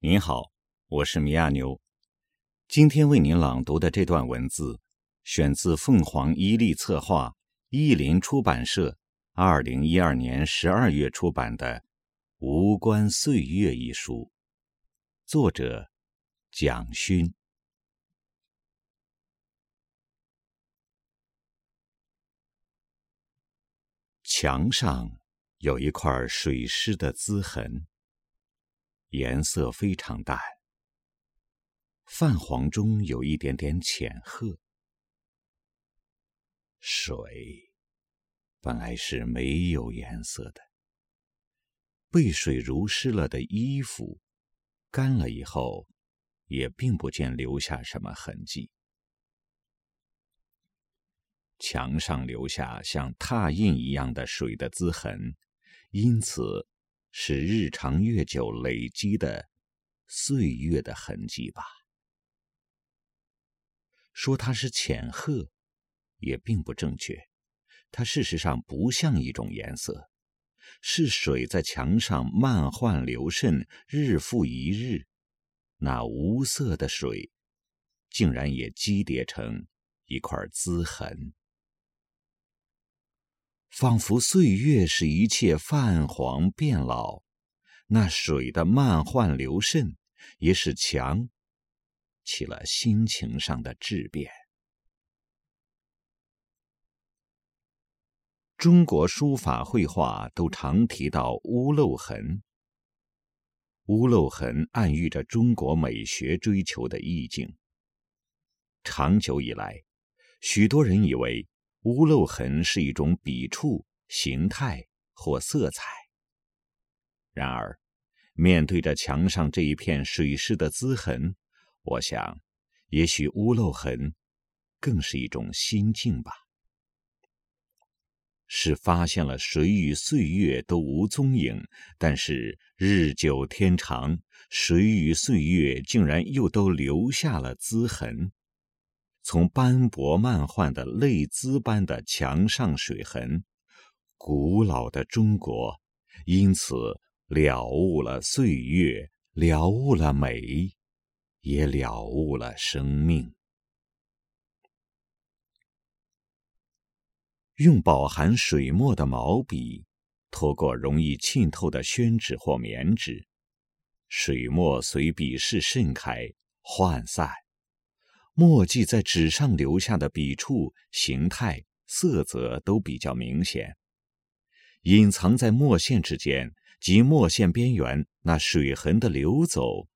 您好，我是米亚牛。今天为您朗读的这段文字，选自凤凰伊利策划、译林出版社二零一二年十二月出版的《无关岁月》一书，作者蒋勋。墙上有一块水湿的滋痕，颜色非常淡，泛黄中有一点点浅褐。水本来是没有颜色的，被水濡湿了的衣服，干了以后，也并不见留下什么痕迹。墙上留下像拓印一样的水的滋痕，因此是日长月久累积的岁月的痕迹吧。说它是浅褐，也并不正确。它事实上不像一种颜色，是水在墙上漫换流渗，日复一日，那无色的水，竟然也积叠成一块滋痕。仿佛岁月使一切泛黄变老，那水的漫换流渗，也使墙起了心情上的质变。中国书法绘画都常提到屋漏痕，屋漏痕暗喻着中国美学追求的意境。长久以来，许多人以为。屋漏痕是一种笔触、形态或色彩。然而，面对着墙上这一片水湿的滋痕，我想，也许屋漏痕更是一种心境吧。是发现了水与岁月都无踪影，但是日久天长，水与岁月竟然又都留下了滋痕。从斑驳漫换的泪滋般的墙上水痕，古老的中国因此了悟了岁月，了悟了美，也了悟了生命。用饱含水墨的毛笔，拖过容易浸透的宣纸或棉纸，水墨随笔势盛开，涣散。墨迹在纸上留下的笔触、形态、色泽都比较明显，隐藏在墨线之间及墨线边缘那水痕的流走，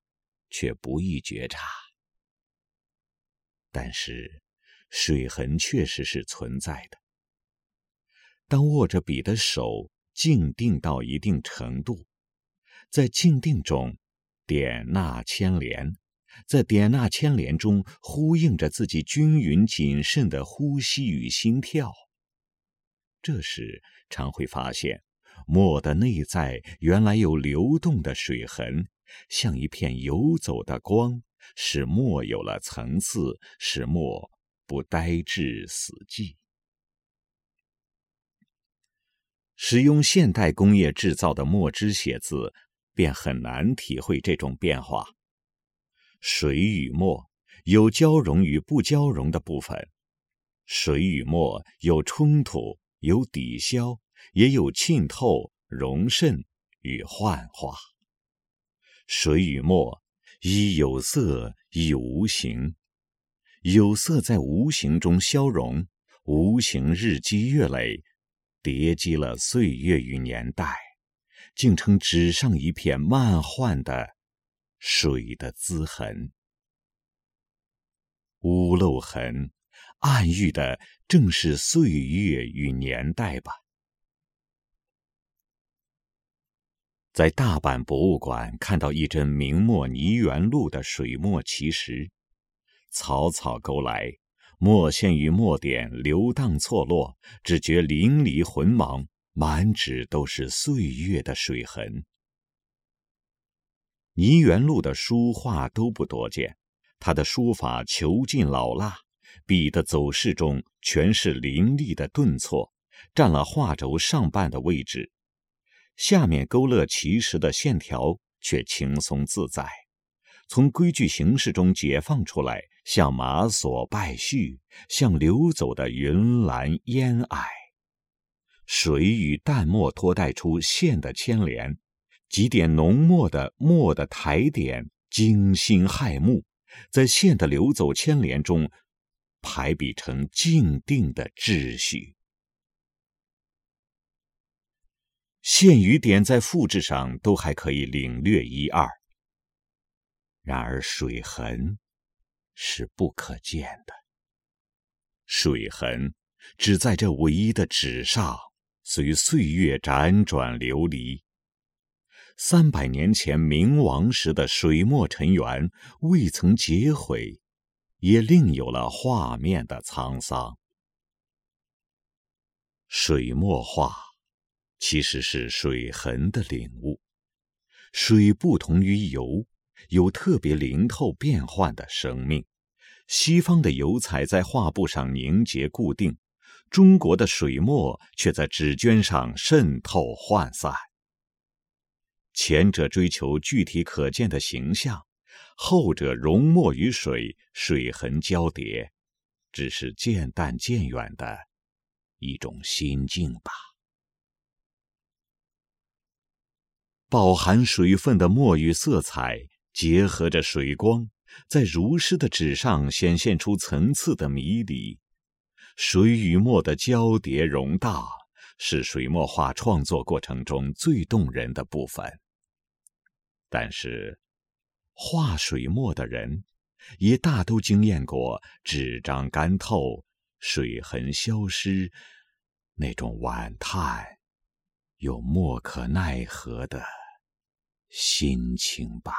却不易觉察。但是，水痕确实是存在的。当握着笔的手静定到一定程度，在静定中，点捺牵连。在点捺牵连中，呼应着自己均匀谨慎的呼吸与心跳。这时，常会发现，墨的内在原来有流动的水痕，像一片游走的光，使墨有了层次，使墨不呆滞死寂。使用现代工业制造的墨汁写字，便很难体会这种变化。水与墨有交融与不交融的部分，水与墨有冲突、有抵消，也有浸透、溶渗与幻化。水与墨一有色，亦无形；有色在无形中消融，无形日积月累，叠积了岁月与年代，竟成纸上一片漫幻的。水的滋痕，屋漏痕，暗喻的正是岁月与年代吧。在大阪博物馆看到一帧明末泥园路的水墨奇石，草草勾来，墨线与墨点流荡错落，只觉淋漓浑茫，满纸都是岁月的水痕。倪元禄的书画都不多见，他的书法遒劲老辣，笔的走势中全是凌厉的顿挫，占了画轴上半的位置。下面勾勒奇石的线条却轻松自在，从规矩形式中解放出来，像马索败絮，像流走的云岚烟霭。水与淡墨托带出线的牵连，几点浓墨的墨的抬点，惊心骇目，在线的流走牵连中，排比成静定的秩序。线与点在复制上都还可以领略一二，然而水痕是不可见的。水痕只在这唯一的纸上，随岁月辗转流离。三百年前明亡时的水墨尘缘未曾结毁，也另有了画面的沧桑。水墨画。其实是水痕的领悟。水不同于油，有特别灵透变幻的生命。西方的油彩在画布上凝结固定，中国的水墨却在纸绢上渗透涣散。前者追求具体可见的形象，后者融墨于水，水痕交叠，只是渐淡渐远的一种心境吧。饱含水分的墨与色彩结合着水光，在如诗的纸上显现出层次的迷离。水与墨的交叠融大，是水墨画创作过程中最动人的部分。但是，画水墨的人，也大都经验过纸张干透、水痕消失那种惋叹又莫可奈何的。心情吧。